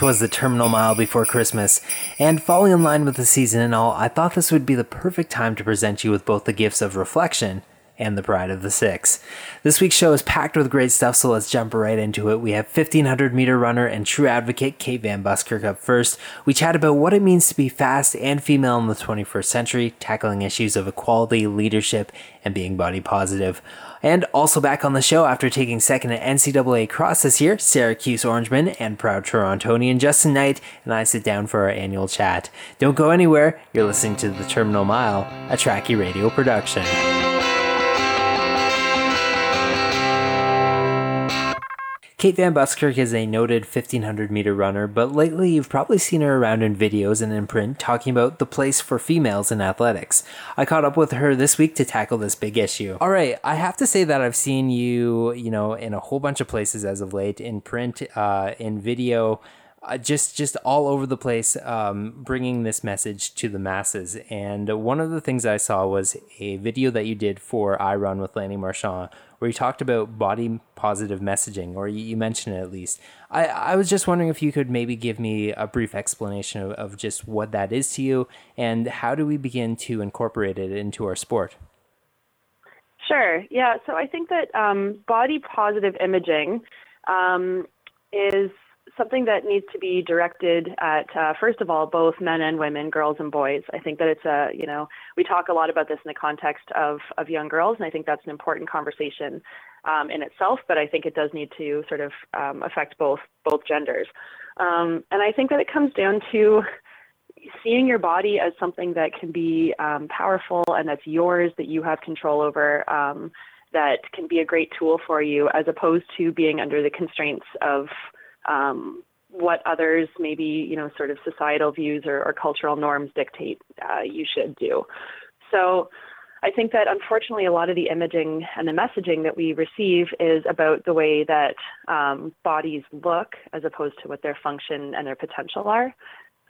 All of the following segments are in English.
Twas the terminal mile before Christmas, and falling in line with the season and all, I thought this would be the perfect time to present you with both the gifts of reflection and the pride of the six. This week's show is packed with great stuff, so let's jump right into it. We have 1500 meter runner and true advocate Kate Van Buskirk up first. We chat about what it means to be fast and female in the 21st century, tackling issues of equality, leadership, and being body positive. And also back on the show after taking second at NCAA Cross this year, Syracuse Orangeman and proud Torontonian Justin Knight and I sit down for our annual chat. Don't go anywhere, you're listening to The Terminal Mile, a Trackie Radio production. Kate Van Buskirk is a noted 1500 meter runner, but lately you've probably seen her around in videos and in print talking about the place for females in athletics. I caught up with her this week to tackle this big issue. All right, I have to say that I've seen you, you know, in a whole bunch of places as of late, in print, uh, in video. Uh, just just all over the place um, bringing this message to the masses and one of the things i saw was a video that you did for iRun with Lanni Marchant where you talked about body positive messaging, or you, mentioned it at least. I, I was just wondering if you could maybe give me a brief explanation of, of just what that is to you and how do we begin to incorporate it into our sport? Sure. Yeah. So I think that um, body positive imaging um, is something that needs to be directed at, uh, first of all, both men and women, girls and boys. I think that it's a, you know, we talk a lot about this in the context of, of young girls, and I think that's an important conversation um, in itself, but I think it does need to sort of um, affect both, both genders. Um, and I think that it comes down to seeing your body as something that can be um, powerful and that's yours, that you have control over um, that can be a great tool for you as opposed to being under the constraints of um, what others maybe you know sort of societal views or, or cultural norms dictate uh, you should do. So i think that unfortunately a lot of the imaging and the messaging that we receive is about the way that um, bodies look as opposed to what their function and their potential are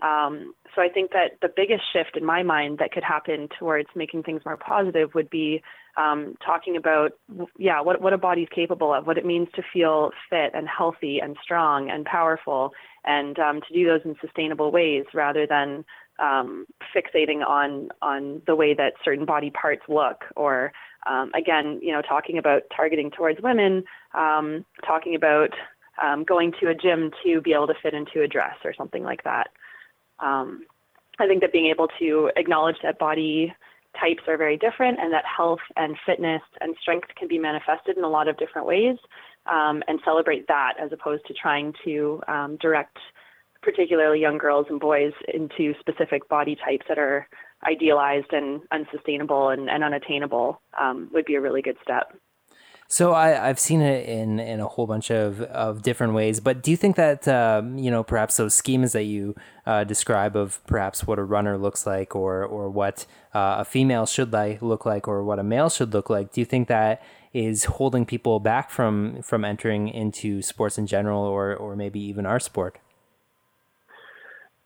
um, so I think that the biggest shift in my mind that could happen towards making things more positive would be um, talking about, yeah, what, what a body's capable of, what it means to feel fit and healthy and strong and powerful, and um, to do those in sustainable ways rather than um, fixating on on the way that certain body parts look, or um, again, you know, talking about targeting towards women, um, talking about um, going to a gym to be able to fit into a dress or something like that. Um, I think that being able to acknowledge that body types are very different and that health and fitness and strength can be manifested in a lot of different ways um, and celebrate that as opposed to trying to um, direct particularly young girls and boys into specific body types that are idealized and unsustainable and, and unattainable um, would be a really good step. So I, I've seen it in, in a whole bunch of, of different ways, but do you think that um, you know perhaps those schemas that you uh, describe of perhaps what a runner looks like, or or what uh, a female should like look like, or what a male should look like, do you think that is holding people back from from entering into sports in general, or or maybe even our sport?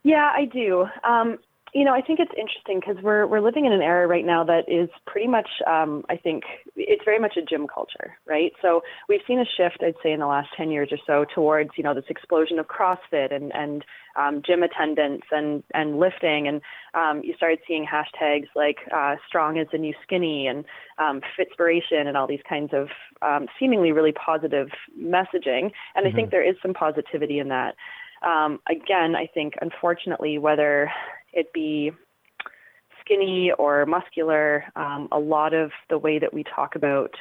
Yeah, I do. Um, you know, I think it's interesting because we're we're living in an era right now that is pretty much, um, I think, it's very much a gym culture, right? So we've seen a shift, I'd say, in the last ten years or so towards, you know, this explosion of CrossFit and and um, gym attendance and and lifting, and um, you started seeing hashtags like uh, "strong is the new skinny" and um, "fitspiration" and all these kinds of um, seemingly really positive messaging. And mm-hmm. I think there is some positivity in that. Um, again, I think unfortunately, whether it be skinny or muscular, um, a lot of the way that we talk about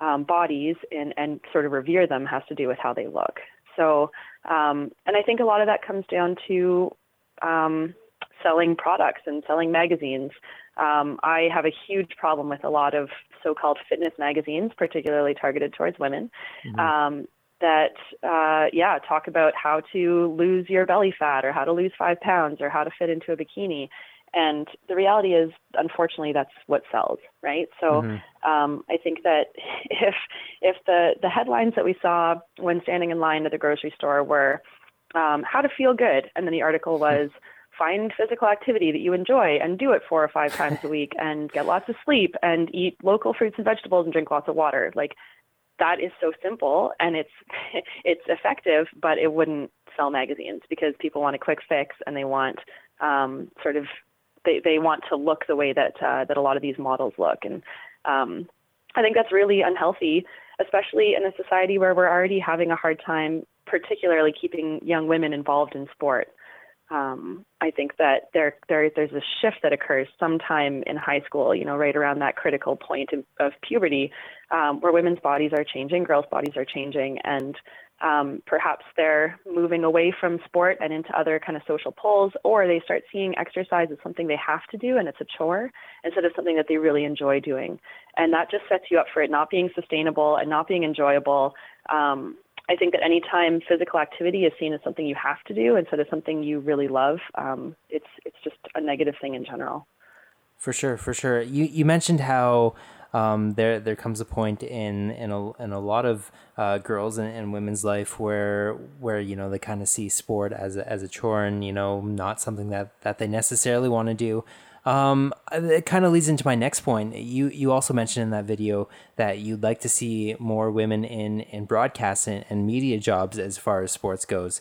um, bodies and, and sort of revere them has to do with how they look. So, um, and I think a lot of that comes down to um, selling products and selling magazines. Um, I have a huge problem with a lot of so-called fitness magazines, particularly targeted towards women. Mm-hmm. That, uh, yeah, talk about how to lose your belly fat or how to lose five pounds or how to fit into a bikini. And the reality is, unfortunately, that's what sells, right? So mm-hmm. um, I think that if if the the headlines that we saw when standing in line at the grocery store were um, how to feel good, and then the article was find physical activity that you enjoy and do it four or five times a week and get lots of sleep and eat local fruits and vegetables and drink lots of water. Like that is so simple and it's it's effective, but it wouldn't sell magazines because people want a quick fix and they want um, sort of they, they want to look the way that uh, that a lot of these models look and um, I think that's really unhealthy, especially in a society where we're already having a hard time, particularly keeping young women involved in sport. Um, I think that there, there there's a shift that occurs sometime in high school, you know, right around that critical point of, of puberty, um, where women's bodies are changing, girls' bodies are changing, and um, perhaps they're moving away from sport and into other kind of social poles, or they start seeing exercise as something they have to do and it's a chore instead of something that they really enjoy doing. And that just sets you up for it not being sustainable and not being enjoyable. Um, I think that anytime physical activity is seen as something you have to do instead of something you really love, um, it's it's just a negative thing in general. For sure, for sure. You you mentioned how um, there there comes a point in in a, in a lot of uh, girls and, and women's life where where you know they kind of see sport as a, as a chore and you know not something that that they necessarily want to do. Um, it kind of leads into my next point. You you also mentioned in that video that you'd like to see more women in in broadcast and, and media jobs as far as sports goes.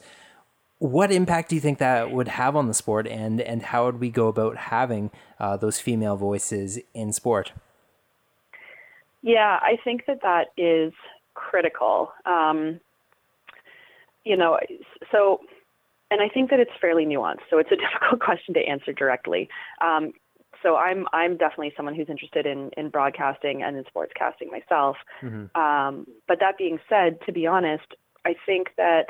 What impact do you think that would have on the sport, and and how would we go about having uh, those female voices in sport? Yeah, I think that that is critical. Um, you know, so, and I think that it's fairly nuanced. So it's a difficult question to answer directly. Um, so I'm I'm definitely someone who's interested in in broadcasting and in sportscasting myself. Mm-hmm. Um, but that being said, to be honest, I think that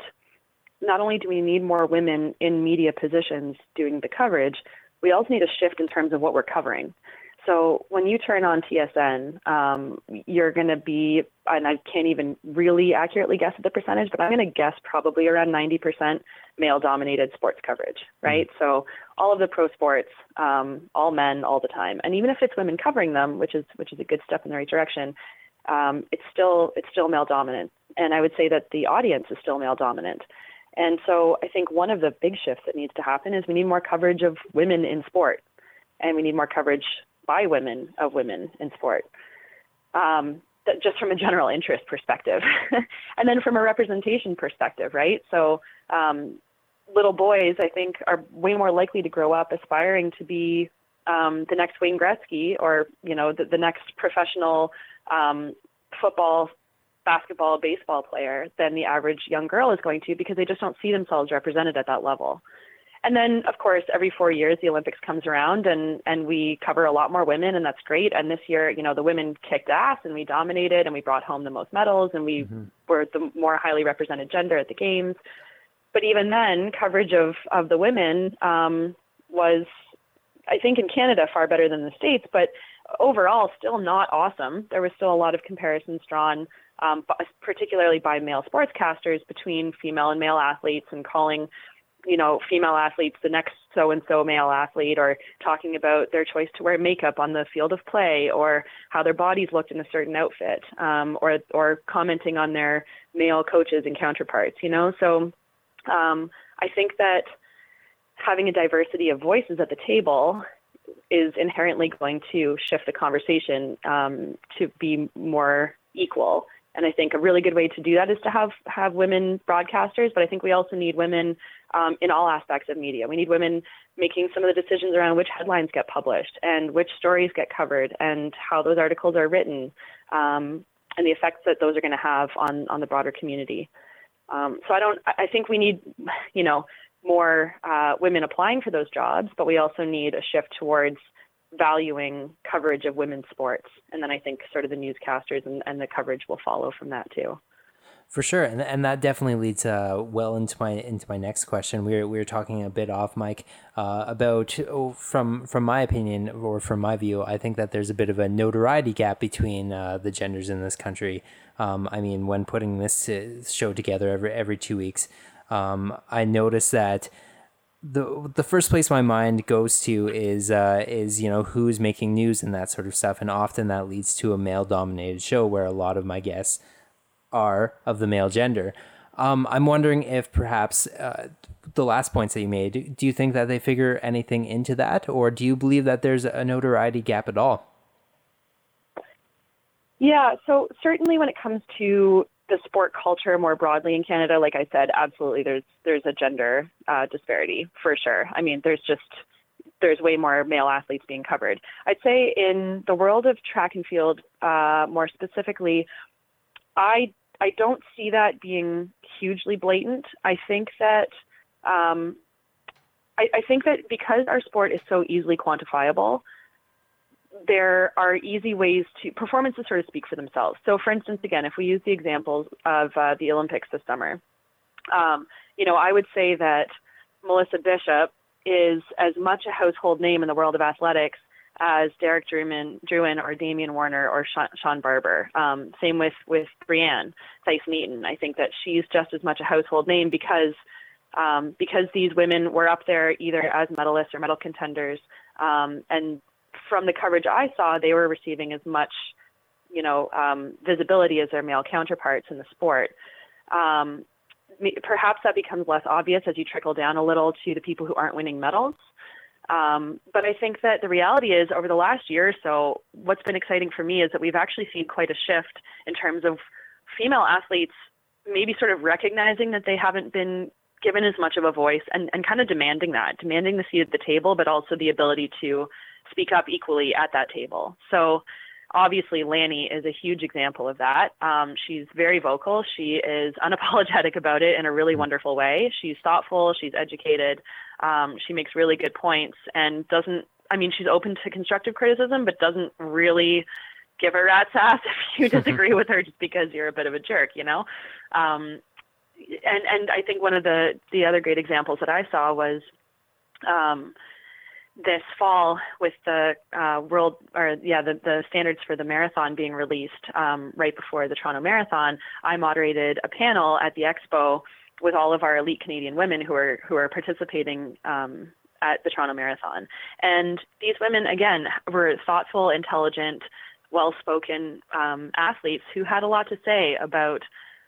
not only do we need more women in media positions doing the coverage, we also need a shift in terms of what we're covering. So when you turn on TSN, um, you're going to be, and I can't even really accurately guess at the percentage, but I'm going to guess probably around 90% male dominated sports coverage, right? Mm-hmm. So all of the pro sports, um, all men all the time. And even if it's women covering them, which is, which is a good step in the right direction, um, it's still, it's still male dominant. And I would say that the audience is still male dominant. And so I think one of the big shifts that needs to happen is we need more coverage of women in sport and we need more coverage by women of women in sport. Um, just from a general interest perspective, and then from a representation perspective, right? So, um, little boys, I think, are way more likely to grow up aspiring to be um, the next Wayne Gretzky or you know the, the next professional um, football, basketball, baseball player than the average young girl is going to because they just don't see themselves represented at that level. And then, of course, every four years the Olympics comes around, and and we cover a lot more women, and that's great. And this year, you know, the women kicked ass, and we dominated, and we brought home the most medals, and we mm-hmm. were the more highly represented gender at the games. But even then, coverage of of the women um, was, I think, in Canada far better than the states, but overall still not awesome. There was still a lot of comparisons drawn um, particularly by male sportscasters between female and male athletes and calling you know, female athletes, the next so and so male athlete, or talking about their choice to wear makeup on the field of play, or how their bodies looked in a certain outfit, um, or or commenting on their male coaches and counterparts. You know, so um, I think that having a diversity of voices at the table is inherently going to shift the conversation um, to be more equal. And I think a really good way to do that is to have have women broadcasters, but I think we also need women um, in all aspects of media. We need women making some of the decisions around which headlines get published and which stories get covered and how those articles are written um, and the effects that those are going to have on, on the broader community. Um, so I don't, I think we need, you know, more uh, women applying for those jobs, but we also need a shift towards valuing coverage of women's sports. And then I think sort of the newscasters and, and the coverage will follow from that too. For sure, and and that definitely leads uh, well into my into my next question. We were we were talking a bit off mic uh, about oh, from from my opinion or from my view, I think that there's a bit of a notoriety gap between uh, the genders in this country. Um, I mean, when putting this uh, show together every every two weeks, um, I noticed that the the first place my mind goes to is uh, is you know who's making news and that sort of stuff, and often that leads to a male dominated show where a lot of my guests are of the male gender. Um, I'm wondering if perhaps uh, the last points that you made, do you think that they figure anything into that, or do you believe that there's a notoriety gap at all? Yeah, so certainly when it comes to the sport culture more broadly in Canada, like I said, absolutely, there's there's a gender uh, disparity for sure. I mean, there's just there's way more male athletes being covered. I'd say in the world of track and field, uh, more specifically, I I don't see that being hugely blatant. I think that um, I, I think that because our sport is so easily quantifiable, there are easy ways to performances sort of speak for themselves. So, for instance, again, if we use the examples of uh, the Olympics this summer, um, you know, I would say that Melissa Bishop is as much a household name in the world of athletics as Derek Drouin, Drouin or Damian Warner or Shawn, Shawn Barber. Um, same with with Brianne Theisen-Eaton. I think that she's just as much a household name because um, because these women were up there either as medalists or medal contenders, um, and from the coverage I saw, they were receiving as much, you know, um, visibility as their male counterparts in the sport. Um, perhaps that becomes less obvious as you trickle down a little to the people who aren't winning medals. Um, but I think that the reality is, over the last year or so, what's been exciting for me is that we've actually seen quite a shift in terms of female athletes maybe sort of recognizing that they haven't been given as much of a voice and, and kind of demanding that, demanding the seat at the table, but also the ability to speak up equally at that table. So obviously Lanni is a huge example of that. Um, she's very vocal. She is unapologetic about it in a really wonderful way. She's thoughtful. She's educated. Um, she makes really good points and doesn't. I mean, she's open to constructive criticism, but doesn't really give a rat's ass if you disagree with her just because you're a bit of a jerk, you know. Um, and and I think one of the the other great examples that I saw was um, this fall with the uh, world or yeah the, the standards for the marathon being released um, right before the Toronto Marathon, I moderated a panel at the expo with all of our elite Canadian women who are who are participating um, at the Toronto Marathon. And these women again were thoughtful, intelligent, well-spoken um, athletes who had a lot to say about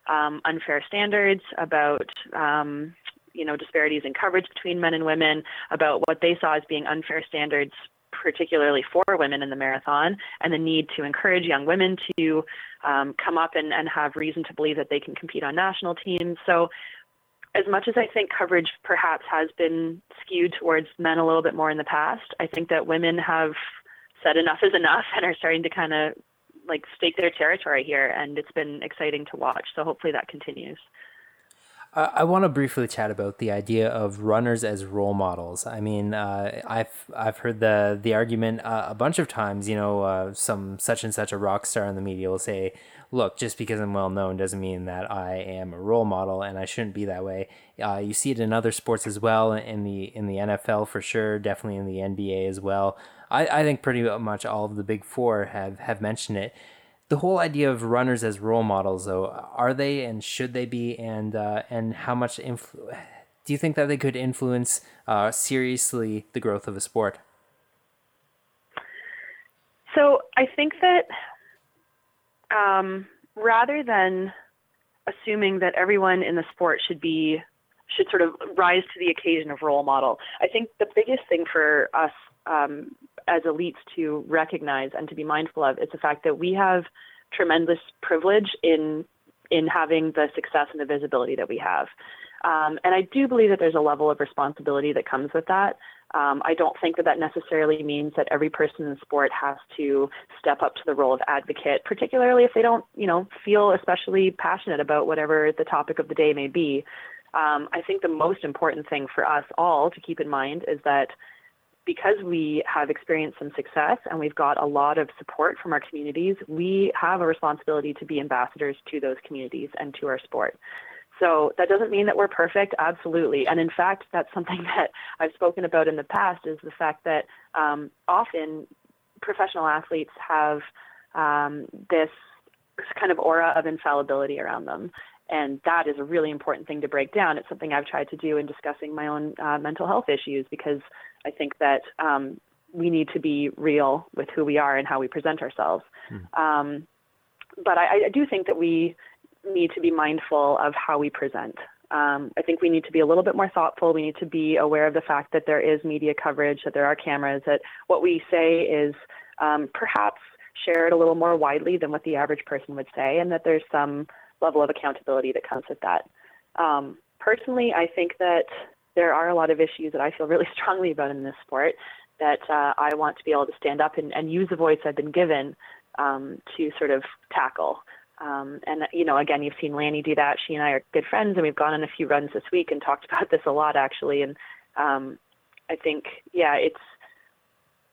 um, unfair standards, about um, you know disparities in coverage between men and women, about what they saw as being unfair standards, particularly for women in the marathon, and the need to encourage young women to um, come up and, and have reason to believe that they can compete on national teams. So as much as I think coverage perhaps has been skewed towards men a little bit more in the past, I think that women have said enough is enough and are starting to kind of like stake their territory here, and it's been exciting to watch. So hopefully that continues. I want to briefly chat about the idea of runners as role models. I mean, uh, I've I've heard the the argument uh, a bunch of times. You know, uh, some such and such a rock star in the media will say, "Look, just because I'm well known doesn't mean that I am a role model, and I shouldn't be that way." Uh, you see it in other sports as well, in the in the NFL for sure, definitely in the NBA as well. I, I think pretty much all of the big four have have mentioned it the whole idea of runners as role models, though, are they and should they be, and uh, and how much influ- do you think that they could influence uh, seriously the growth of a sport? So I think that um, rather than assuming that everyone in the sport should be should sort of rise to the occasion of role model, I think the biggest thing for us um, as elites to recognize and to be mindful of is the fact that we have tremendous privilege in in having the success and the visibility that we have. Um, and I do believe that there's a level of responsibility that comes with that. Um, I don't think that that necessarily means that every person in sport has to step up to the role of advocate, particularly if they don't, you know, feel especially passionate about whatever the topic of the day may be. Um, I think the most important thing for us all to keep in mind is that because we have experienced some success and we've got a lot of support from our communities, we have a responsibility to be ambassadors to those communities and to our sport. So that doesn't mean that we're perfect, absolutely. And in fact, that's something that I've spoken about in the past is the fact that um, often professional athletes have um, this kind of aura of infallibility around them. And that is a really important thing to break down. It's something I've tried to do in discussing my own uh, mental health issues because I think that um, we need to be real with who we are and how we present ourselves. Mm. Um, but I, I, do think that we need to be mindful of how we present. Um, I think we need to be a little bit more thoughtful. We need to be aware of the fact that there is media coverage, that there are cameras, that what we say is um, perhaps shared a little more widely than what the average person would say, and that there's some level of accountability that comes with that. Um, personally, I think that there are a lot of issues that I feel really strongly about in this sport that uh, I want to be able to stand up and, and use the voice I've been given um, to sort of tackle. Um, and you know, again, you've seen Lanni do that. She and I are good friends, and we've gone on a few runs this week and talked about this a lot, actually. And um, I think, yeah, it's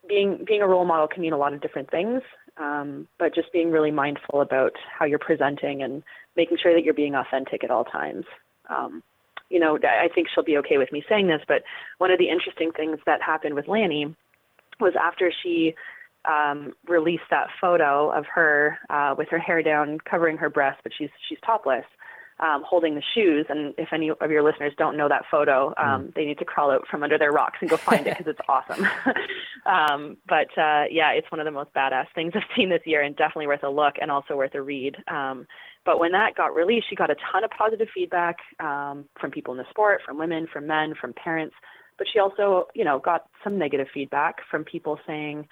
being being a role model can mean a lot of different things, um, but just being really mindful about how you're presenting and making sure that you're being authentic at all times. Um, you know, I think she'll be okay with me saying this, but one of the interesting things that happened with Lanni was after she um, released that photo of her uh, with her hair down, covering her breast, but she's she's topless, um, holding the shoes. And if any of your listeners don't know that photo, um, mm. they need to crawl out from under their rocks and go find it because it's awesome. um, but uh, yeah, it's one of the most badass things I've seen this year, and definitely worth a look and also worth a read. Um, but when that got released, she got a ton of positive feedback um, from people in the sport, from women, from men, from parents. But she also, you know, got some negative feedback from people saying,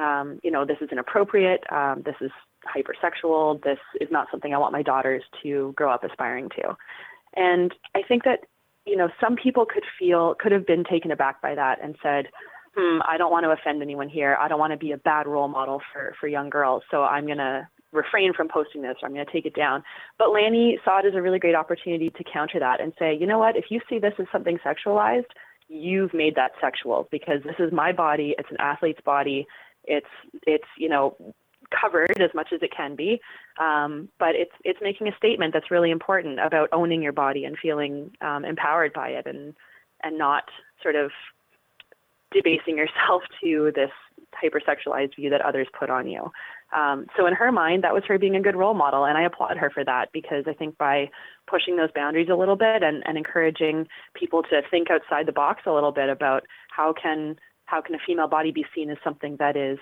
um, you know, this is inappropriate. Um, this is hypersexual. This is not something I want my daughters to grow up aspiring to. And I think that, you know, some people could feel, could have been taken aback by that and said, hmm, I don't want to offend anyone here. I don't want to be a bad role model for, for young girls. So I'm going to refrain from posting this or I'm going to take it down. But Lanni saw it as a really great opportunity to counter that and say, you know what, if you see this as something sexualized, you've made that sexual because this is my body. It's an athlete's body. It's, it's, you know, covered as much as it can be. Um, but it's, it's making a statement that's really important about owning your body and feeling um, empowered by it and, and not sort of debasing yourself to this hypersexualized view that others put on you. Um, so in her mind, that was her being a good role model, and I applaud her for that because I think by pushing those boundaries a little bit and, and encouraging people to think outside the box a little bit about how can how can a female body be seen as something that is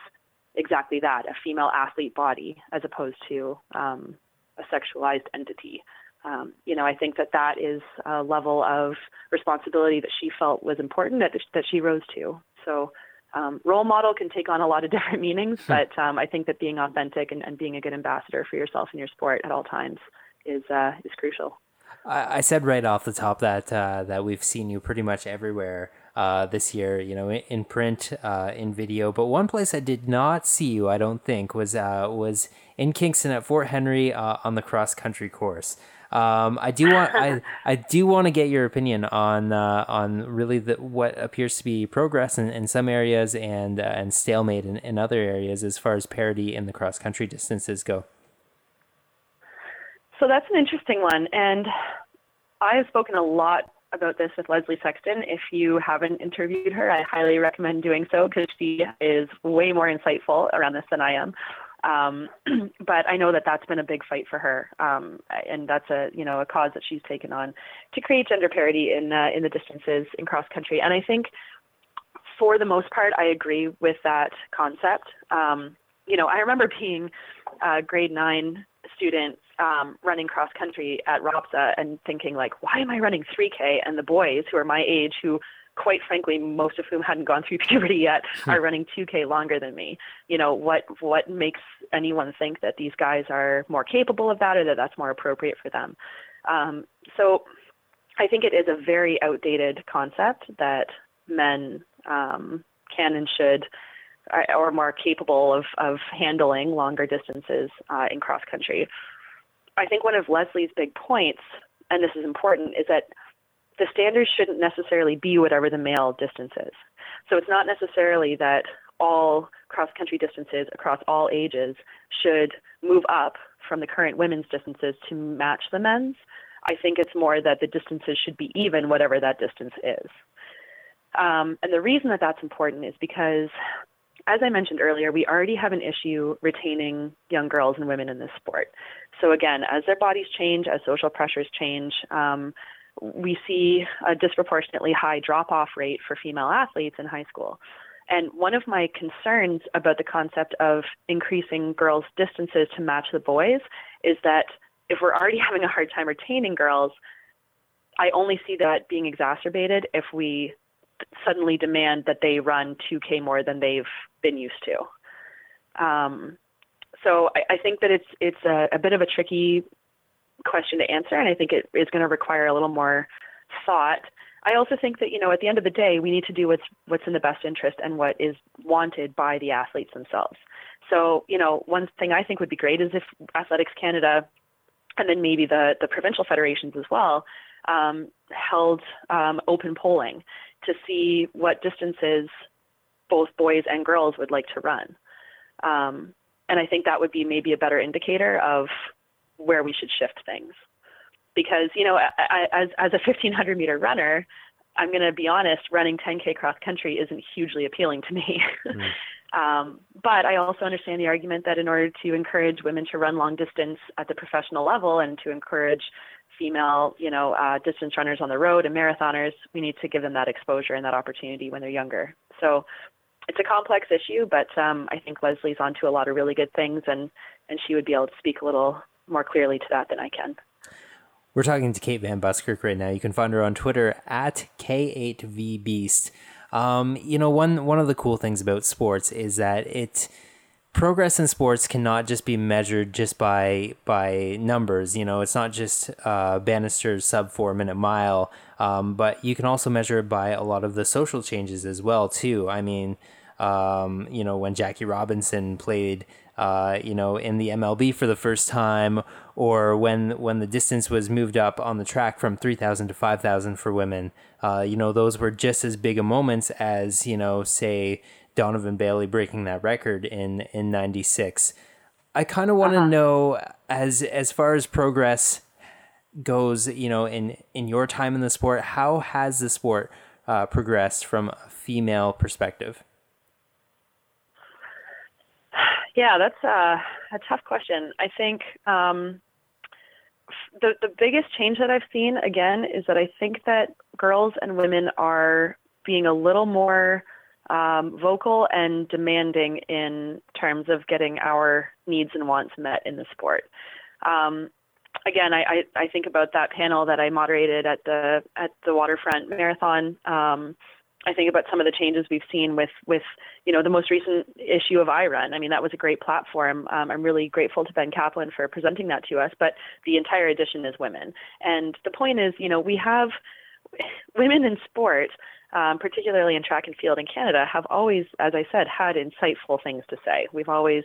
exactly that, a female athlete body, as opposed to um, a sexualized entity. Um, you know, I think that that is a level of responsibility that she felt was important that that she rose to. So um, role model can take on a lot of different meanings, hmm. but um, I think that being authentic and, and, being a good ambassador for yourself and your sport at all times is uh, is crucial. I, I, said right off the top that uh, that we've seen you pretty much everywhere uh, this year. You know, in, in print, uh, in video, but one place I did not see you, I don't think, was uh, was in Kingston at Fort Henry uh, on the cross country course. Um, I do want I, I do want to get your opinion on uh, on really the, what appears to be progress in, in some areas and uh, and stalemate in, in other areas as far as parity in the cross country distances go. So that's an interesting one, and I have spoken a lot about this with Leslie Sexton. If you haven't interviewed her, I highly recommend doing so because she is way more insightful around this than I am. Um, but I know that that's been a big fight for her, um, and that's a you know a cause that she's taken on to create gender parity in uh, in the distances in cross country. And I think for the most part, I agree with that concept. Um, you know, I remember being a grade nine student um, running cross country at ROPSSAA and thinking like, why am I running 3K? And the boys who are my age who quite frankly, most of whom hadn't gone through puberty yet, hmm. are running 2K longer than me. You know, what what makes anyone think that these guys are more capable of that or that that's more appropriate for them? Um, so I think it is a very outdated concept that men um, can and should uh, or more capable of, of handling longer distances uh, in cross country. I think one of Leslie's big points, and this is important, is that the standards shouldn't necessarily be whatever the male distance is. So it's not necessarily that all cross country distances across all ages should move up from the current women's distances to match the men's. I think it's more that the distances should be even, whatever that distance is. Um, and the reason that that's important is because, as I mentioned earlier, we already have an issue retaining young girls and women in this sport. So, again, as their bodies change, as social pressures change, um, we see a disproportionately high drop off rate for female athletes in high school. And one of my concerns about the concept of increasing girls' distances to match the boys is that if we're already having a hard time retaining girls, I only see that being exacerbated if we suddenly demand that they run 2K more than they've been used to. Um, so I, I, think that it's it's a, a, bit of a tricky question to answer, and I think it is going to require a little more thought. I also think that you know at the end of the day, we need to do what's what's in the best interest and what is wanted by the athletes themselves. So you know, one thing I think would be great is if Athletics Canada, and then maybe the the provincial federations as well, um, held um, open polling to see what distances both boys and girls would like to run. Um, and I think that would be maybe a better indicator of where we should shift things. Because, you know, I, as, as a 1500 meter runner, I'm going to be honest, running 10K cross country isn't hugely appealing to me. Mm. um, but I also understand the argument that in order to encourage women to run long distance at the professional level and to encourage female, you know, uh, distance runners on the road and marathoners, we need to give them that exposure and that opportunity when they're younger. So it's a complex issue, but um, I think Leslie's onto a lot of really good things, and and she would be able to speak a little more clearly to that than I can. We're talking to Kate Van Buskirk right now. You can find her on Twitter at K8VBeast. Um, you know, one one of the cool things about sports is that it progress in sports cannot just be measured just by by numbers. You know, it's not just uh, Bannister's sub four minute mile, um, but you can also measure it by a lot of the social changes as well too. I mean, um, you know, when Jackie Robinson played. Uh, you know, in the MLB for the first time, or when when the distance was moved up on the track from three thousand to five thousand for women, uh, you know, those were just as big a moments as you know, say Donovan Bailey breaking that record in in 96. I kind of want to uh-huh. know as as far as progress goes, you know, in in your time in the sport, how has the sport uh, progressed from a female perspective? Yeah, that's a, a tough question. I think um, the the biggest change that I've seen again is that I think that girls and women are being a little more um, vocal and demanding in terms of getting our needs and wants met in the sport. Um, again, I, I, I, think about that panel that I moderated at the at the waterfront marathon. Um, I think about some of the changes we've seen with with you know the most recent issue of iRun. I mean, that was a great platform. Um, I'm really grateful to Ben Kaplan for presenting that to us. But the entire edition is women, and the point is, you know, we have women in sport um, particularly in track and field in Canada, have always, as I said, had insightful things to say. We've always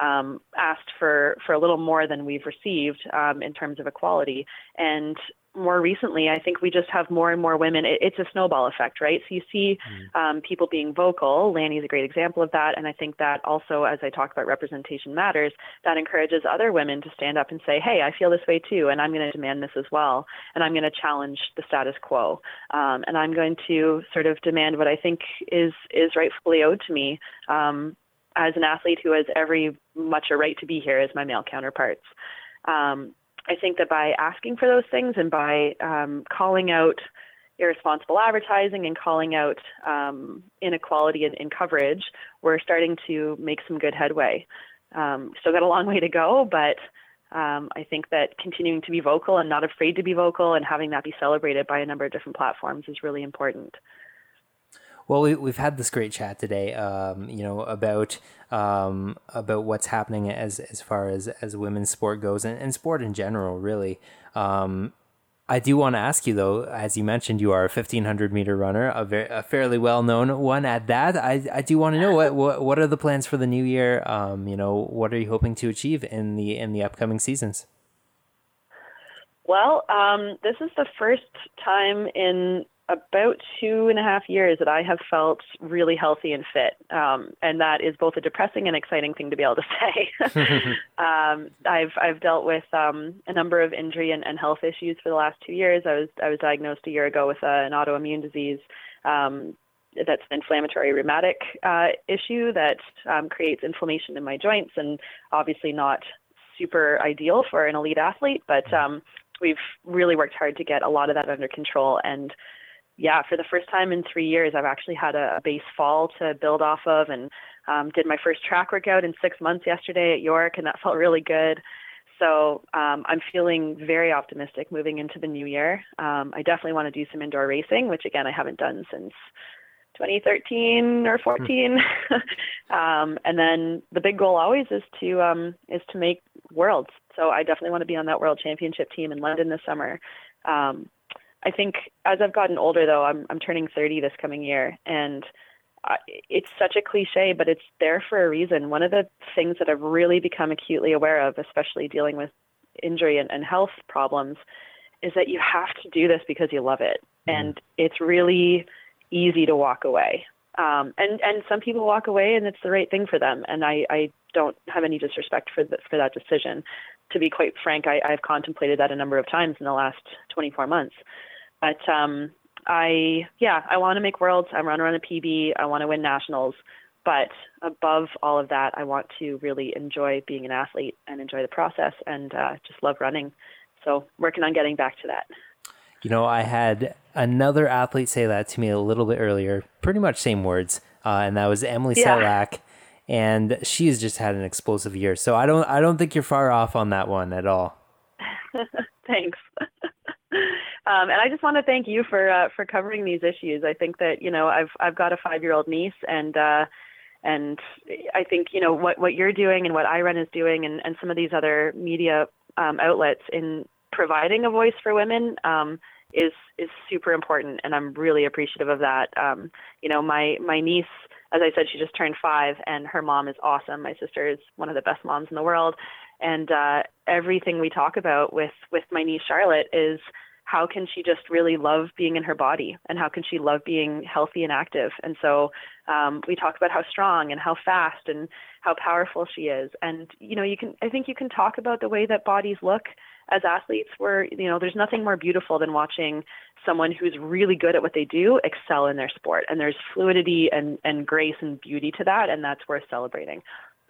um, asked for for a little more than we've received um, in terms of equality, and more recently, I think we just have more and more women. It, it's a snowball effect, right? So you see mm. um, people being vocal. Lanni's a great example of that. And I think that also, as I talk about representation matters, that encourages other women to stand up and say, hey, I feel this way too, and I'm going to demand this as well. And I'm going to challenge the status quo. Um, and I'm going to sort of demand what I think is, is rightfully owed to me um, as an athlete who has every much a right to be here as my male counterparts. Um, I think that by asking for those things and by um, calling out irresponsible advertising and calling out um, inequality in, in, coverage, we're starting to make some good headway. Um, still got a long way to go, but um, I think that continuing to be vocal and not afraid to be vocal and having that be celebrated by a number of different platforms is really important. Well, we, we've had this great chat today, um, you know, about um, about what's happening as as far as as women's sport goes and, and sport in general, really. Um, I do want to ask you though, as you mentioned, you are a 1500 meter runner, a, very, a fairly well known one at that. I, I do want to know what, what what are the plans for the new year? Um, you know, what are you hoping to achieve in the in the upcoming seasons? Well, um, this is the first time in about two and a half years that I have felt really healthy and fit. Um, and that is both a depressing and exciting thing to be able to say. um, I've, I've dealt with um, a number of injury and, and health issues for the last two years. I was, I was diagnosed a year ago with uh, an autoimmune disease um, that's an inflammatory rheumatic uh, issue that um, creates inflammation in my joints and obviously not super ideal for an elite athlete, but mm. um, we've really worked hard to get a lot of that under control and yeah, for the first time in three years, I've actually had a, base fall to build off of, and um, did my first track workout in six months yesterday at York, and that felt really good. So um, I'm feeling very optimistic moving into the new year. Um, I definitely want to do some indoor racing, which again I haven't done since 2013 or 14. um, and then the big goal always is to um, is to make worlds. So I definitely want to be on that world championship team in London this summer. Um, I think as I've gotten older, though, I'm I'm turning 30 this coming year, and I, it's such a cliche, but it's there for a reason. One of the things that I've really become acutely aware of, especially dealing with injury and, and health problems, is that you have to do this because you love it, mm-hmm. and it's really easy to walk away. Um, and and some people walk away, and it's the right thing for them. And I, I don't have any disrespect for the, for that decision. To be quite frank, I, I've contemplated that a number of times in the last 24 months. But um, I, yeah, I want to make worlds. I want to run a PB. I want to win nationals. But above all of that, I want to really enjoy being an athlete and enjoy the process and uh, just love running. So working on getting back to that. You know, I had another athlete say that to me a little bit earlier, pretty much same words, uh, and that was Emily yeah. Setlack, and she's just had an explosive year. So I don't, I don't think you're far off on that one at all. Thanks. Um, and I just want to thank you for uh, for covering these issues. I think that you know I've I've got a five year old niece, and uh, and I think you know what what you're doing and what iRun is doing, and and some of these other media um, outlets in providing a voice for women um, is is super important, and I'm really appreciative of that. Um, you know, my my niece, as I said, she just turned five, and her mom is awesome. My sister is one of the best moms in the world, and uh, everything we talk about with with my niece Charlotte is how can she just really love being in her body? And how can she love being healthy and active? And so um, we talk about how strong and how fast and how powerful she is. And you know you can i think you can talk about the way that bodies look as athletes where you know there's nothing more beautiful than watching someone who's really good at what they do excel in their sport. And there's fluidity and, and grace and beauty to that and that's worth celebrating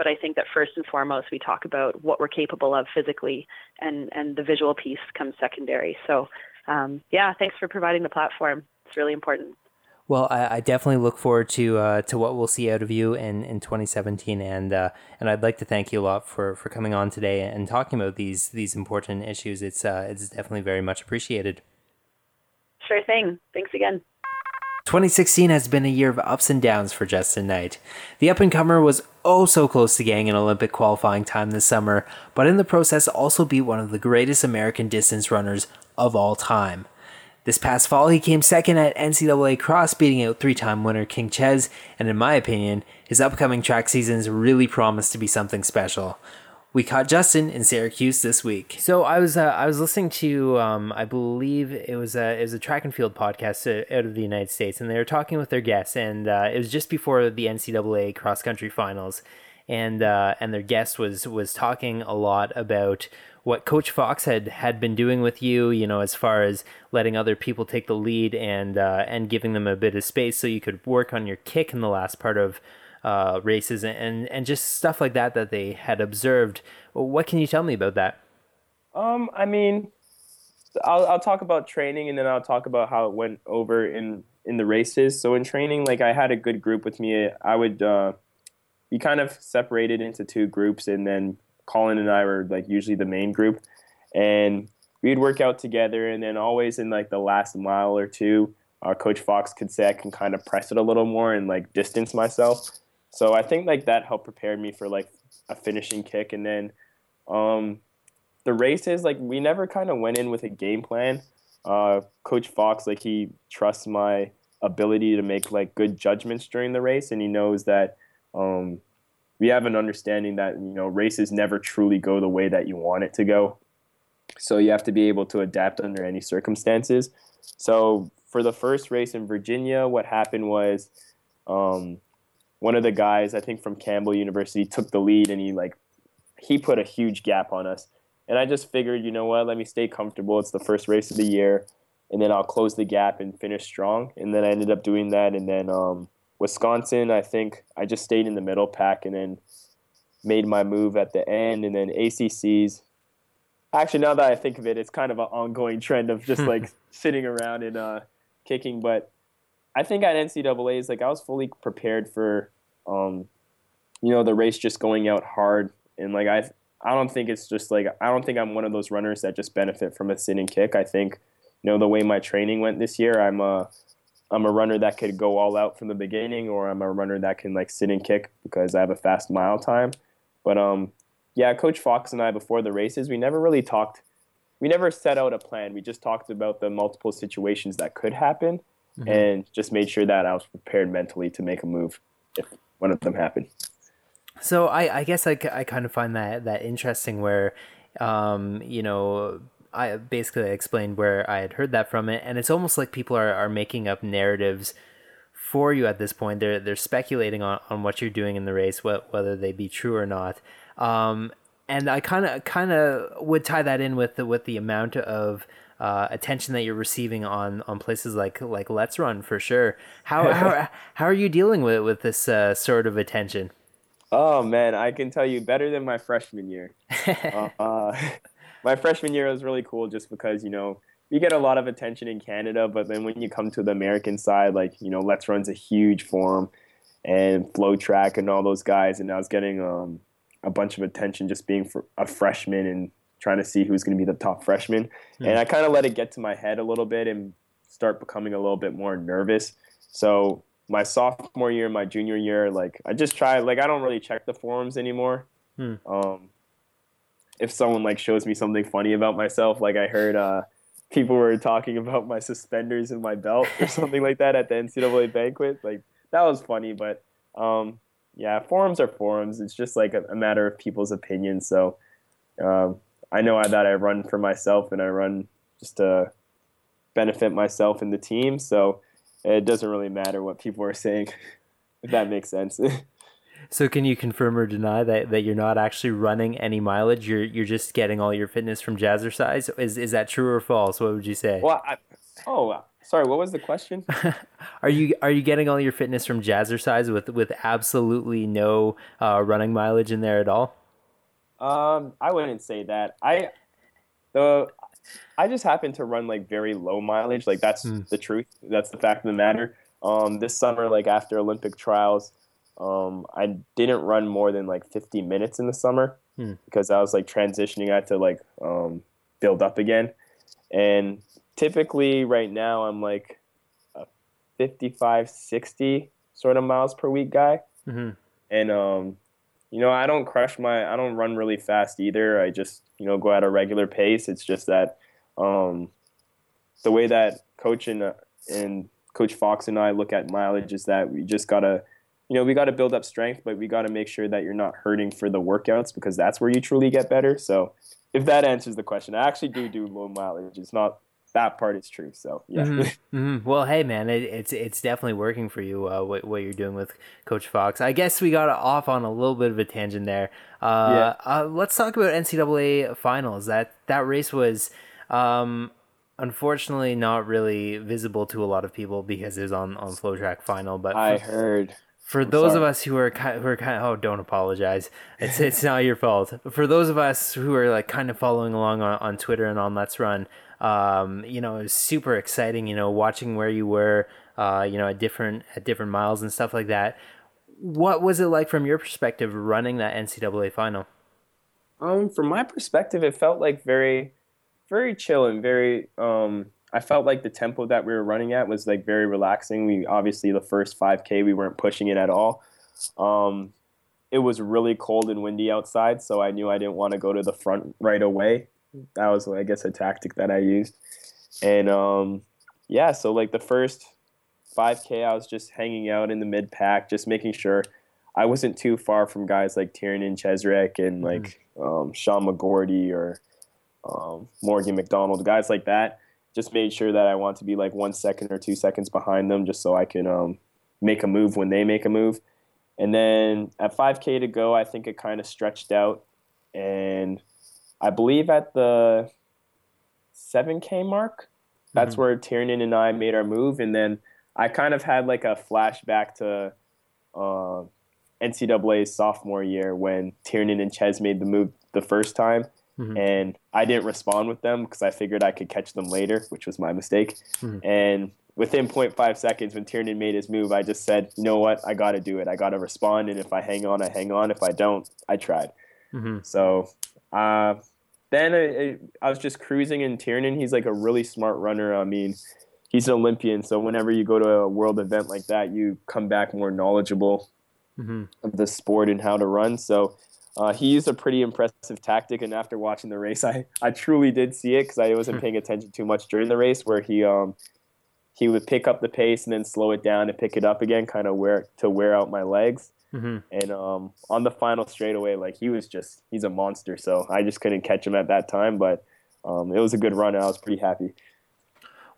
but I think that first and foremost we talk about what we're capable of physically and and the visual piece comes secondary. So um, yeah, thanks for providing the platform. It's really important. Well, I, I definitely look forward to uh, to what we'll see out of you in, in 2017, and uh, and I'd like to thank you a lot for, for coming on today and talking about these these important issues. It's uh, it's definitely very much appreciated. Sure thing. Thanks again. 2016 has been a year of ups and downs for Justin Knight. The up and comer was oh so close to getting an Olympic qualifying time this summer, but in the process also beat one of the greatest American distance runners of all time. This past fall, he came second at NCAA Cross, beating out three time winner King Ches, and in my opinion, his upcoming track seasons really promise to be something special. We caught Justin in Syracuse this week. So I was uh, I was listening to um, I believe it was a it was a track and field podcast uh, out of the United States, and they were talking with their guests, and uh, it was just before the NCAA cross country finals, and uh, and their guest was was talking a lot about what Coach Fox had had been doing with you, you know, as far as letting other people take the lead and uh, and giving them a bit of space so you could work on your kick in the last part of uh, races and and just stuff like that that they had observed. What can you tell me about that? Um, I mean, I'll I'll talk about training and then I'll talk about how it went over in in the races. So in training, like I had a good group with me. I would uh, be kind of separated into two groups and then Colin and I were like usually the main group, and we'd work out together. And then always in like the last mile or two, our coach Fox could say I can kind of press it a little more and like distance myself. So I think like that helped prepare me for like a finishing kick. And then um, the races, like we never kind of went in with a game plan. Uh, coach Fox, like he trusts my ability to make like good judgments during the race, and he knows that um, we have an understanding that you know races never truly go the way that you want it to go. So you have to be able to adapt under any circumstances. So for the first race in Virginia, what happened was um, one of the guys, I think from Campbell University, took the lead and he like he put a huge gap on us. And I just figured, you know what, let me stay comfortable. It's the first race of the year, and then I'll close the gap and finish strong. And then I ended up doing that, and then um, Wisconsin, I think I just stayed in the middle pack and then made my move at the end. And then ACCs, actually, now that I think of it, it's kind of an ongoing trend of just like sitting around and uh, kicking. But I think at NCAA's, like I was fully prepared for, um, you know, the race just going out hard. And like I, I don't think it's just like I don't think I'm one of those runners that just benefit from a sitting kick. I think, you know, the way my training went this year, I'm a I'm a runner that could go all out from the beginning, or I'm a runner that can like sit and kick because I have a fast mile time. But um, yeah, Coach Fox and I before the races, we never really talked. We never set out a plan. We just talked about the multiple situations that could happen, mm-hmm. and just made sure that I was prepared mentally to make a move if one of them happened. So I, I guess I, I kind of find that that interesting where, um, you know, I basically explained where I had heard that from it, and it's almost like people are, are making up narratives for you at this point. They're they're speculating on, on what you're doing in the race, what, whether they be true or not. Um, and I kind of kind of would tie that in with the, with the amount of uh, attention that you're receiving on on places like like Let's Run for sure. How how, how are you dealing with with this uh, sort of attention? Oh man, I can tell you better than my freshman year. uh, uh, my freshman year was really cool just because you know you get a lot of attention in Canada, but then when you come to the American side, like you know, Let's Run's a huge forum, and FloTrack and all those guys, and I was getting um, a bunch of attention just being a freshman and trying to see who's going to be the top freshman. Mm. And I kind of let it get to my head a little bit and start becoming a little bit more nervous. So my sophomore year, my junior year, like I just try like I don't really check the forums anymore. Hmm. Um, if someone like shows me something funny about myself, like I heard uh, people were talking about my suspenders and my belt or something like that at the NCAA banquet, like that was funny. But um, yeah, forums are forums. It's just like a, a matter of people's opinions. So um, I know that I run for myself and I run just to benefit myself and the team. So it doesn't really matter what people are saying, if that makes sense. so can you confirm or deny that, that you're not actually running any mileage? You're you're just getting all your fitness from Jazzercise. Is is that true or false? What would you say? Well, I, oh, sorry. What was the question? are you are you getting all your fitness from Jazzercise with with absolutely no uh, running mileage in there at all? Um, I wouldn't say that. I the I just happen to run like very low mileage. Like that's mm. the truth. That's the fact of the matter. Um, this summer, like after Olympic trials, um, I didn't run more than like 50 minutes in the summer mm. because I was like transitioning. I had to like um, build up again. And typically, right now, I'm like a 55, 60 sort of miles per week guy. Mm-hmm. And um, you know, I don't crush my, I don't run really fast either. I just, you know, go at a regular pace. It's just that um, the way that coach and, uh, and coach Fox and I look at mileage is that we just gotta, you know, we gotta build up strength, but we gotta make sure that you're not hurting for the workouts because that's where you truly get better. So if that answers the question, I actually do do low mileage. It's not that part is true. So yeah. Mm-hmm. Mm-hmm. Well, hey man, it, it's it's definitely working for you. Uh, what what you're doing with Coach Fox. I guess we got off on a little bit of a tangent there. Uh, yeah. Uh, let's talk about NCAA finals. That that race was. Um, unfortunately, not really visible to a lot of people because it was on on FloTrack final. But I heard for I'm those sorry. of us who are kind who are kind of, oh don't apologize it's it's not your fault for those of us who are like kind of following along on, on twitter and on let's run um, you know, it was super exciting. You know, watching where you were, uh, you know, at different at different miles and stuff like that. What was it like from your perspective running that NCAA final? Um, from my perspective, it felt like very, very chill and very. Um, I felt like the tempo that we were running at was like very relaxing. We obviously the first 5K we weren't pushing it at all. Um, it was really cold and windy outside, so I knew I didn't want to go to the front right away that was I guess a tactic that I used. And um, yeah, so like the first 5K, I was just hanging out in the mid pack, just making sure I wasn't too far from guys like Tiernan Cheserek and mm-hmm. like um, Sean McGorty or um, Morgan McDonald, guys like that. Just made sure that I want to be like one second or two seconds behind them, just so I can um, make a move when they make a move. And then at 5K to go, I think it kind of stretched out, and I believe at the 7K mark, that's mm-hmm. where Tiernan and I made our move. And then I kind of had like a flashback to uh, NCAA's sophomore year when Tiernan and Ches made the move the first time. Mm-hmm. And I didn't respond with them because I figured I could catch them later, which was my mistake. Mm-hmm. And within 0.5 seconds, when Tiernan made his move, I just said, you know what? I got to do it. I got to respond. And if I hang on, I hang on. If I don't, I tried. Mm-hmm. So uh, then I, I was just cruising in Tiernan. He's like a really smart runner. I mean, he's an Olympian, so whenever you go to a world event like that, you come back more knowledgeable mm-hmm. of the sport and how to run. So Uh, he used a pretty impressive tactic, and after watching the race, I, I truly did see it because I wasn't paying attention too much during the race, where he um he would pick up the pace and then slow it down and pick it up again, kind of wear to wear out my legs. Mm-hmm. And um, on the final straightaway, like he was just he's a monster. So I just couldn't catch him at that time, but um, it was a good run. And I was pretty happy.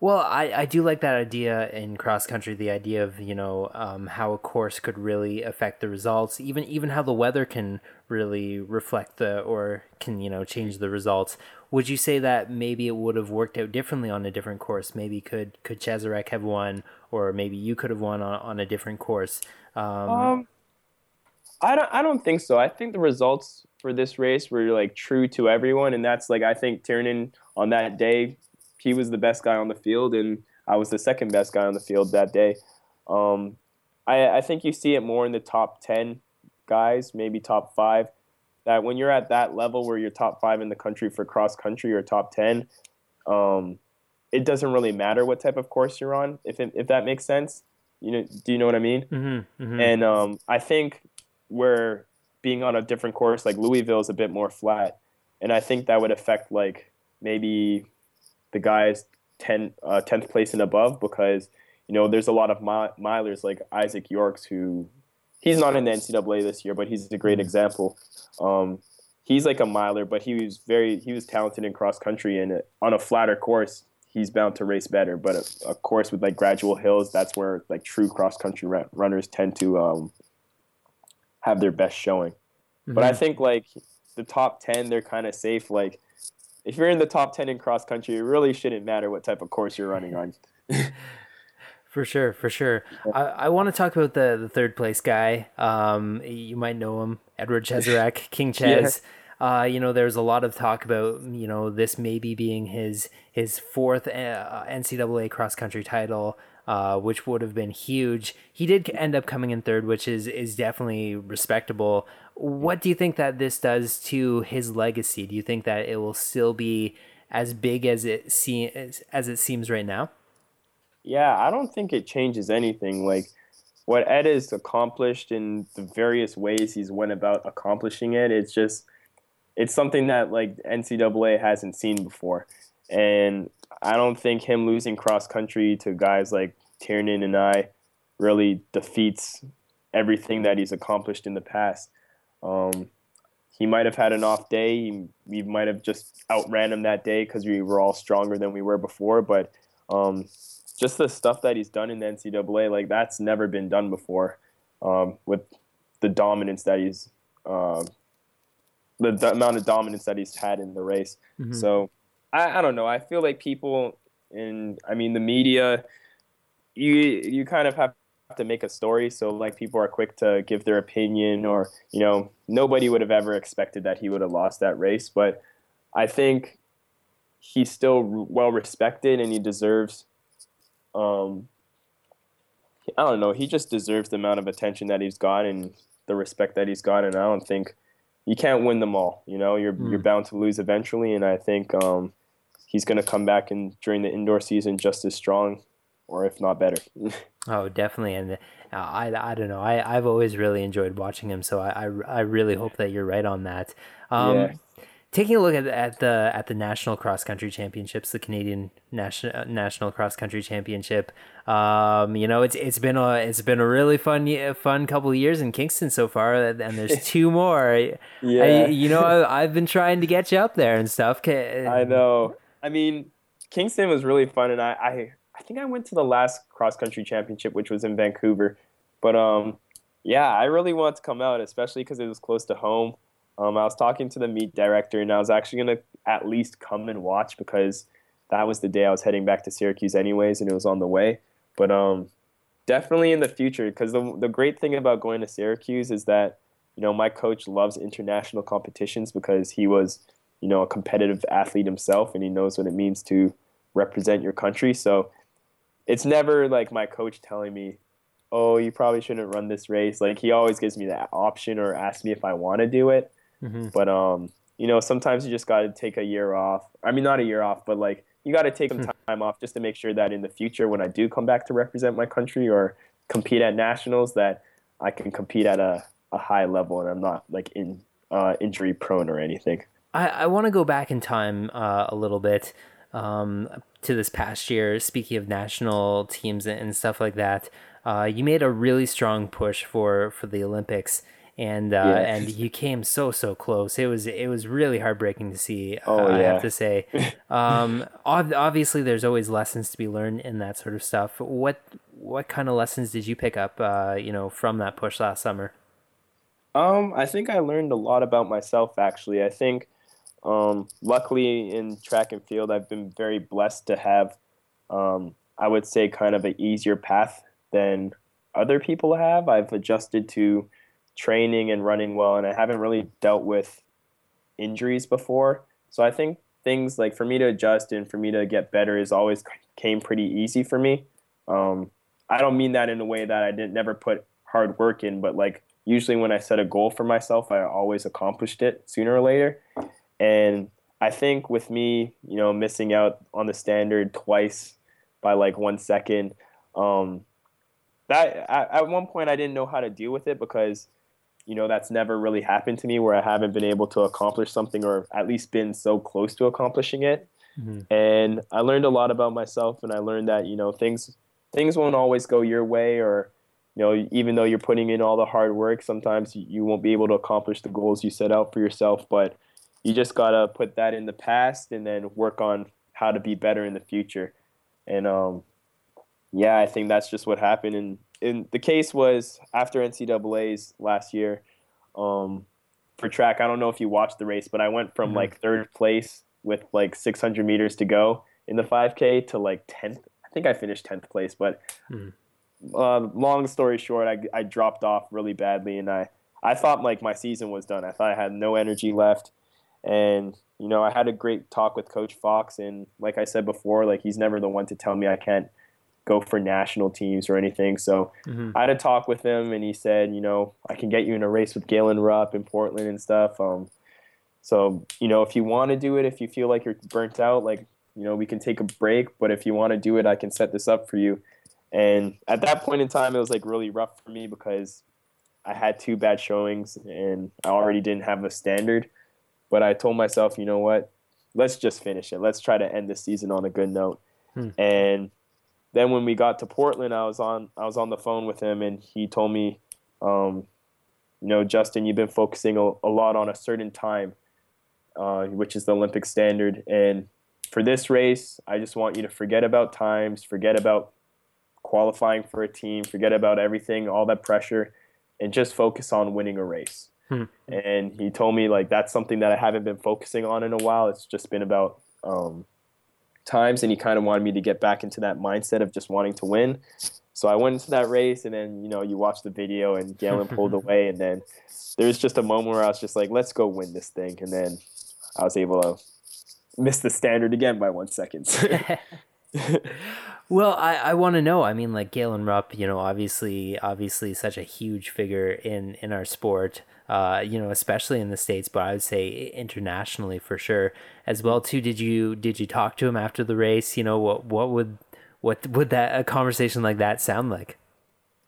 Well, I, I do like that idea in cross country. The idea of you know um, how a course could really affect the results, even even how the weather can really reflect the or can you know change the results. Would you say that maybe it would have worked out differently on a different course? Maybe could could Cheserek have won, or maybe you could have won on, on a different course. Um, um, I don't I don't think so. I think the results for this race were like true to everyone, and that's like I think Tiernan on that day he was the best guy on the field, and I was the second best guy on the field that day. Um, I, I think you see it more in the top 10 guys, maybe top five, that when you're at that level where you're top five in the country for cross country or top 10, um, it doesn't really matter what type of course you're on, if, it, if that makes sense. You know, do you know what I mean? Mm-hmm, mm-hmm. And um, I think where being on a different course like Louisville is a bit more flat, and I think that would affect like maybe the guys 10, uh, 10th place and above because you know there's a lot of milers like Izaic Yorks who he's not in the NCAA this year, but he's a great mm-hmm. example. Um, he's like a miler, but he was very he was talented in cross country and on a flatter course he's bound to race better. But a, a course with like gradual hills, that's where like true cross country runners tend to um, have their best showing. Mm-hmm. But I mm-hmm. think like the top ten, they're kind of safe. Like if you're in the top 10 in cross country, it really shouldn't matter what type of course you're running on. for sure, for sure. I, I want to talk about the, the third place guy. Um, you might know him, Edward Cheserek, King Ches. Yeah. Uh, you know, there's a lot of talk about you know this maybe being his his fourth uh, NCAA cross country title uh, which would have been huge. He did end up coming in third, which is is definitely respectable. What do you think that this does to his legacy? Do you think that it will still be as big as it seems as it seems right now? Yeah, I don't think it changes anything. Like what Ed has accomplished in the various ways he's went about accomplishing it, it's just it's something that like NCAA hasn't seen before. And I don't think him losing cross country to guys like Tiernan and I really defeats everything that he's accomplished in the past. Um, he might have had an off day. He, we might have just outran him that day because we were all stronger than we were before. But um, just the stuff that he's done in the NCAA, like that's never been done before. Um, with the dominance that he's, uh, the, the, amount of dominance that he's had in the race. Mm-hmm. So I, I don't know. I feel like people in I mean the media you you kind of have to make a story so like people are quick to give their opinion or you know nobody would have ever expected that he would have lost that race but I think he's still well respected and he deserves um I don't know he just deserves the amount of attention that he's got and the respect that he's got and I don't think you can't win them all you know you're mm. you're bound to lose eventually and I think um he's going to come back and during the indoor season just as strong or if not better. oh, definitely. And uh, I, I don't know. I, I've always really enjoyed watching him. So I, I, I really hope that you're right on that. Um, yeah. Taking a look at, at the at the national cross country championships, the Canadian national national cross country championship, um, you know it's it's been a it's been a really fun fun couple of years in Kingston so far, and there's two more. Yeah, I, you know I, I've been trying to get you up there and stuff. I know. I mean, Kingston was really fun, and I, I, I think I went to the last cross country championship, which was in Vancouver. But um, yeah, I really wanted to come out, especially because it was close to home. Um, I was talking to the meet director, and I was actually gonna at least come and watch because that was the day I was heading back to Syracuse, anyways, and it was on the way. But um, definitely in the future, because the the great thing about going to Syracuse is that you know my coach loves international competitions because he was you know a competitive athlete himself and he knows what it means to represent your country so it's never like my coach telling me oh you probably shouldn't run this race like he always gives me that option or asks me if i want to do it mm-hmm. but um you know sometimes you just got to take a year off i mean not a year off but like you got to take some hmm. time off just to make sure that in the future when i do come back to represent my country or compete at nationals that i can compete at a, a high level and i'm not like in uh, injury prone or anything. I, I want to go back in time uh, a little bit um, to this past year. Speaking of national teams and stuff like that, uh, you made a really strong push for for the Olympics, and uh, yeah. and you came so so close. It was it was really heartbreaking to see. Oh, yeah. I have to say. Um, obviously, there's always lessons to be learned in that sort of stuff. What what kind of lessons did you pick up? Uh, you know, from that push last summer. Um, I think I learned a lot about myself. Actually, I think um, luckily, in track and field, I've been very blessed to have, um, I would say, kind of an easier path than other people have. I've adjusted to training and running well, and I haven't really dealt with injuries before. So I think things like for me to adjust and for me to get better is always came pretty easy for me. Um, I don't mean that in a way that I didn't never put hard work in, but like usually when I set a goal for myself, I always accomplished it sooner or later. And I think with me, you know, missing out on the standard twice by like one second, um, that at, at one point I didn't know how to deal with it because, you know, that's never really happened to me where I haven't been able to accomplish something or at least been so close to accomplishing it. Mm-hmm. And I learned a lot about myself, and I learned that you know things things won't always go your way, or you know even though you're putting in all the hard work, sometimes you won't be able to accomplish the goals you set out for yourself. But you just gotta put that in the past and then work on how to be better in the future. And um, yeah, I think that's just what happened. And, and the case was after NCAA's last year um, for track. I don't know if you watched the race, but I went from mm-hmm. like third place with like 600 meters to go in the 5K to like 10th. I think I finished 10th place, but mm-hmm. uh, long story short, I, I dropped off really badly, and I I thought like my season was done. I thought I had no energy left. And you know, I had a great talk with Coach Fox, and like I said before, like he's never the one to tell me I can't go for national teams or anything. So mm-hmm. I had a talk with him, and he said, you know, I can get you in a race with Galen Rupp in Portland and stuff. Um, so you know, if you want to do it, if you feel like you're burnt out, like you know, we can take a break. But if you want to do it, I can set this up for you. And at that point in time, it was like really rough for me because I had two bad showings, and I already didn't have a standard. But I told myself, you know what? Let's just finish it. Let's try to end the season on a good note. Hmm. And then when we got to Portland, I was on I was on the phone with him, and he told me, um, you know, Justyn, you've been focusing a, a lot on a certain time, uh, which is the Olympic standard, and for this race, I just want you to forget about times, forget about qualifying for a team, forget about everything, all that pressure, and just focus on winning a race. Hmm. And he told me like that's something that I haven't been focusing on in a while. It's just been about um, times, and he kind of wanted me to get back into that mindset of just wanting to win. So I went into that race, and then you know you watch the video, and Galen pulled away, and then there was just a moment where I was just like, "Let's go win this thing," and then I was able to miss the standard again by one second. Well, I, I want to know. I mean, like Galen Rupp, you know, obviously, obviously, such a huge figure in in our sport. Uh, you know, especially in the states, but I would say internationally for sure as well. Too. Did you did you talk to him after the race? You know, what what would what would that a conversation like that sound like?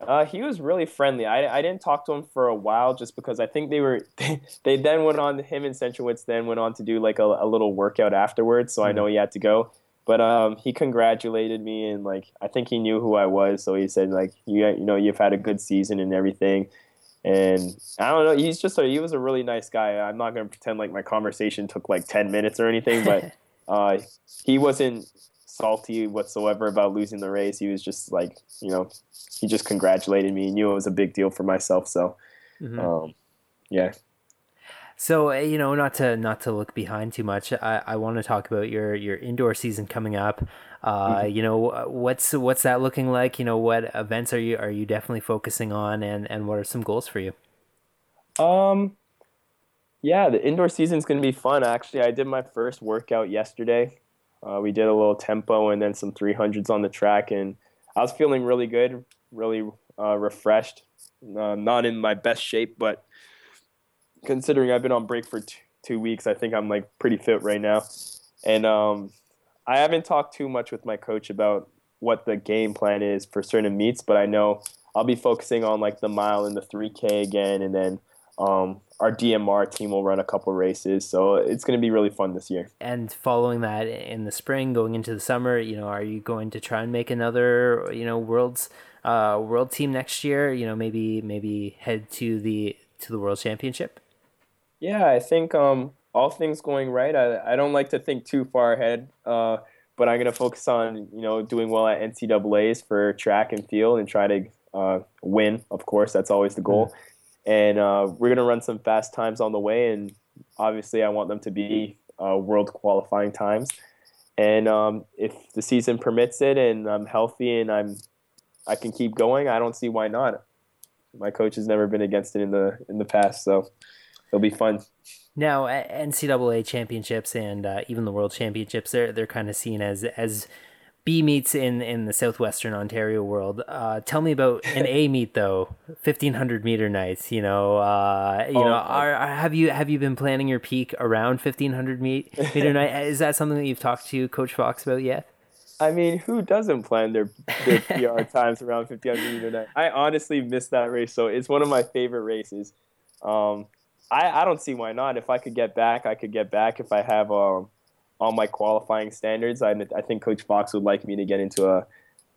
Uh, he was really friendly. I, I didn't talk to him for a while just because I think they were they, they then went on to him and Centrowitz then went on to do like a, a little workout afterwards. So mm-hmm. I know he had to go. But um, he congratulated me and like I think he knew who I was, so he said like you you know you've had a good season and everything. And I don't know, he's just a, he was a really nice guy. I'm not gonna pretend like my conversation took like ten minutes or anything, but uh, he wasn't salty whatsoever about losing the race. He was just like you know he just congratulated me. He knew it was a big deal for myself. So mm-hmm. um, yeah, so uh, you know, not to not to look behind too much, I, I want to talk about your your indoor season coming up. Uh, mm-hmm. You know, what's what's that looking like? You know, what events are you are you definitely focusing on, and and what are some goals for you? Um, yeah, the indoor season's gonna be fun. Actually, I did my first workout yesterday. Uh, we did a little tempo and then some 300s on the track, and I was feeling really good, really uh, refreshed. Uh, not in my best shape, but considering I've been on break for two, two weeks, I think I'm like pretty fit right now. And um, I haven't talked too much with my coach about what the game plan is for certain meets, but I know I'll be focusing on like the mile and the 3K again, and then Um, our DMR team will run a couple races, so it's going to be really fun this year. And following that in the spring, going into the summer, you know, are you going to try and make another, you know, world's uh, world team next year? You know, maybe maybe head to the to the world championship. Yeah, I think um, all things going right. I, I don't like to think too far ahead, uh, but I'm gonna focus on you know doing well at NCAA's for track and field and try to uh, win. Of course, that's always the goal. Mm-hmm and uh, we're gonna run some fast times on the way, and obviously I want them to be uh, world qualifying times. And um, if the season permits it, and I'm healthy, and I'm I can keep going, I don't see why not. My coach has never been against it in the in the past, so it'll be fun. Now, NCAA championships and uh, even the World Championships, they're they're kind of seen as as B meets in in the southwestern Ontario world. Uh, tell me about an A meet though, fifteen hundred meter nights. You know, uh, you oh, know, are, are, have you have you been planning your peak around fifteen hundred meet, meter night? Is that something that you've talked to Coach Fox about yet? I mean, who doesn't plan their their PR times around fifteen hundred meter night? I honestly missed that race, so it's one of my favorite races. Um, I I don't see why not. If I could get back, I could get back. If I have um all my qualifying standards. I, I think Coach Fox would like me to get into a,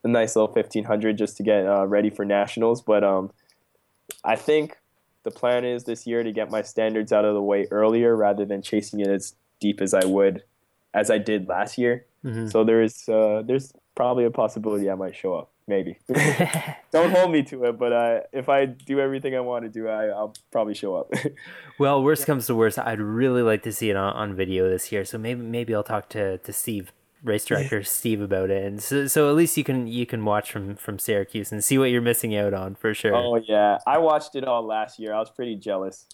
a nice little 1500 just to get uh, ready for nationals. But um, I think the plan is this year to get my standards out of the way earlier rather than chasing it as deep as I would, as I did last year. Mm-hmm. So there's uh, there's probably a possibility I might show up maybe. Don't hold me to it, but uh, if I do everything I want to do, I, will probably show up. well, worst comes to worst, I'd really like to see it on, on video this year. So maybe maybe I'll talk to, to Steve, race director Steve, about it, and so, so at least you can you can watch from from Syracuse and see what you're missing out on for sure. Oh yeah, I watched it all last year. I was pretty jealous.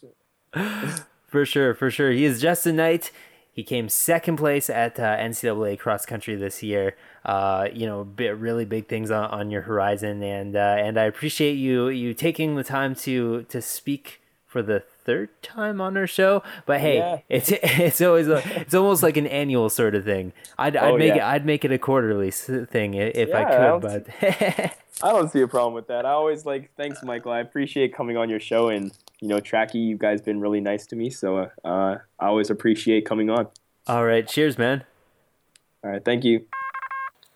for sure, for sure. He is Justyn Knight. He came second place at uh, NCAA cross country this year. Uh, you know, really big things on, on your horizon, and uh, and I appreciate you you taking the time to to speak for the third time on our show. But hey, yeah. it's it's always a, it's almost like an annual sort of thing. I'd, I'd oh, make yeah. it I'd make it a quarterly thing if yeah, I could, I but I don't see a problem with that. I always like thanks, Michael. I appreciate coming on your show and you know, Trackie, you guys been really nice to me, so uh, I always appreciate coming on. All right, cheers, man. All right, thank you.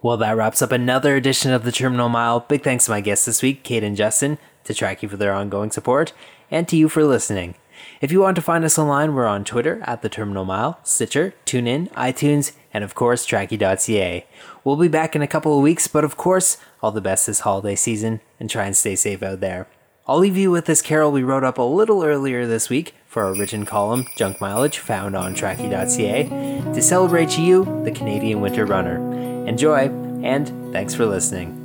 Well, that wraps up another edition of the Terminal Mile. Big thanks to my guests this week, Kate and Justyn, to Trackie for their ongoing support, and to you for listening. If you want to find us online, we're on Twitter at the Terminal Mile, Stitcher, TuneIn, iTunes, and of course, Trackie.ca. We'll be back in a couple of weeks, but of course, all the best this holiday season, and try and stay safe out there. I'll leave you with this carol we wrote up a little earlier this week for our written column, Junk Mileage, found on Trackie.ca, to celebrate you, the Canadian Winter Runner. Enjoy, and thanks for listening.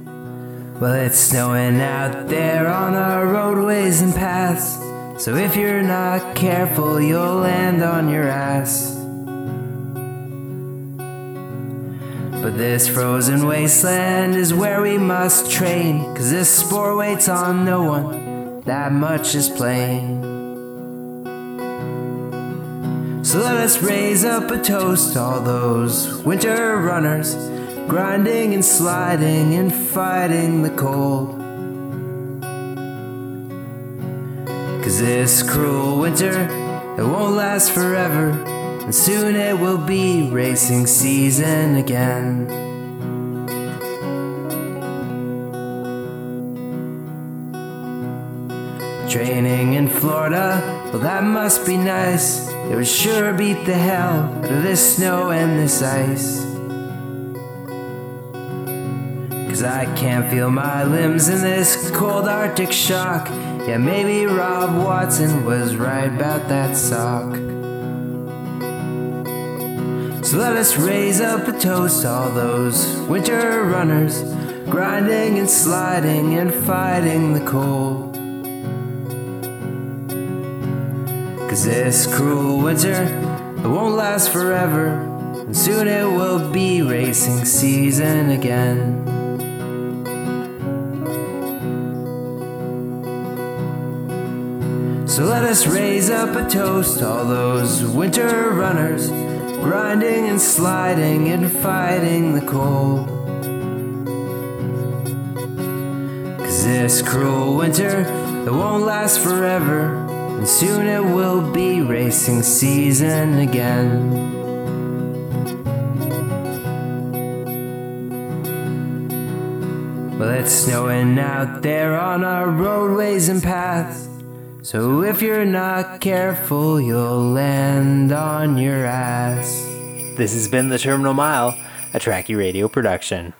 Well, it's snowing out there on our roadways and paths, so if you're not careful, you'll land on your ass. But this frozen wasteland is where we must train, cause this sport waits on no one that much is plain. So let us raise up a toast to all those winter runners, grinding and sliding and fighting the cold. Cause this cruel winter, it won't last forever, and soon it will be racing season again. Training in Florida, well, that must be nice. It would sure beat the hell out of this snow and this ice. Cause I can't feel my limbs in this cold Arctic shock. Yeah, maybe Rob Watson was right about that sock. So let us raise up a toast to all those winter runners, grinding and sliding and fighting the cold. Cause this cruel winter, it won't last forever, and soon it will be racing season again. So let us raise up a toast to all those winter runners, grinding and sliding and fighting the cold. Cause this cruel winter, it won't last forever And soon it will be racing season again. Well, it's snowing out there on our roadways and paths. So if you're not careful, you'll land on your ass. This has been The Terminal Mile, a Trackie Radio production.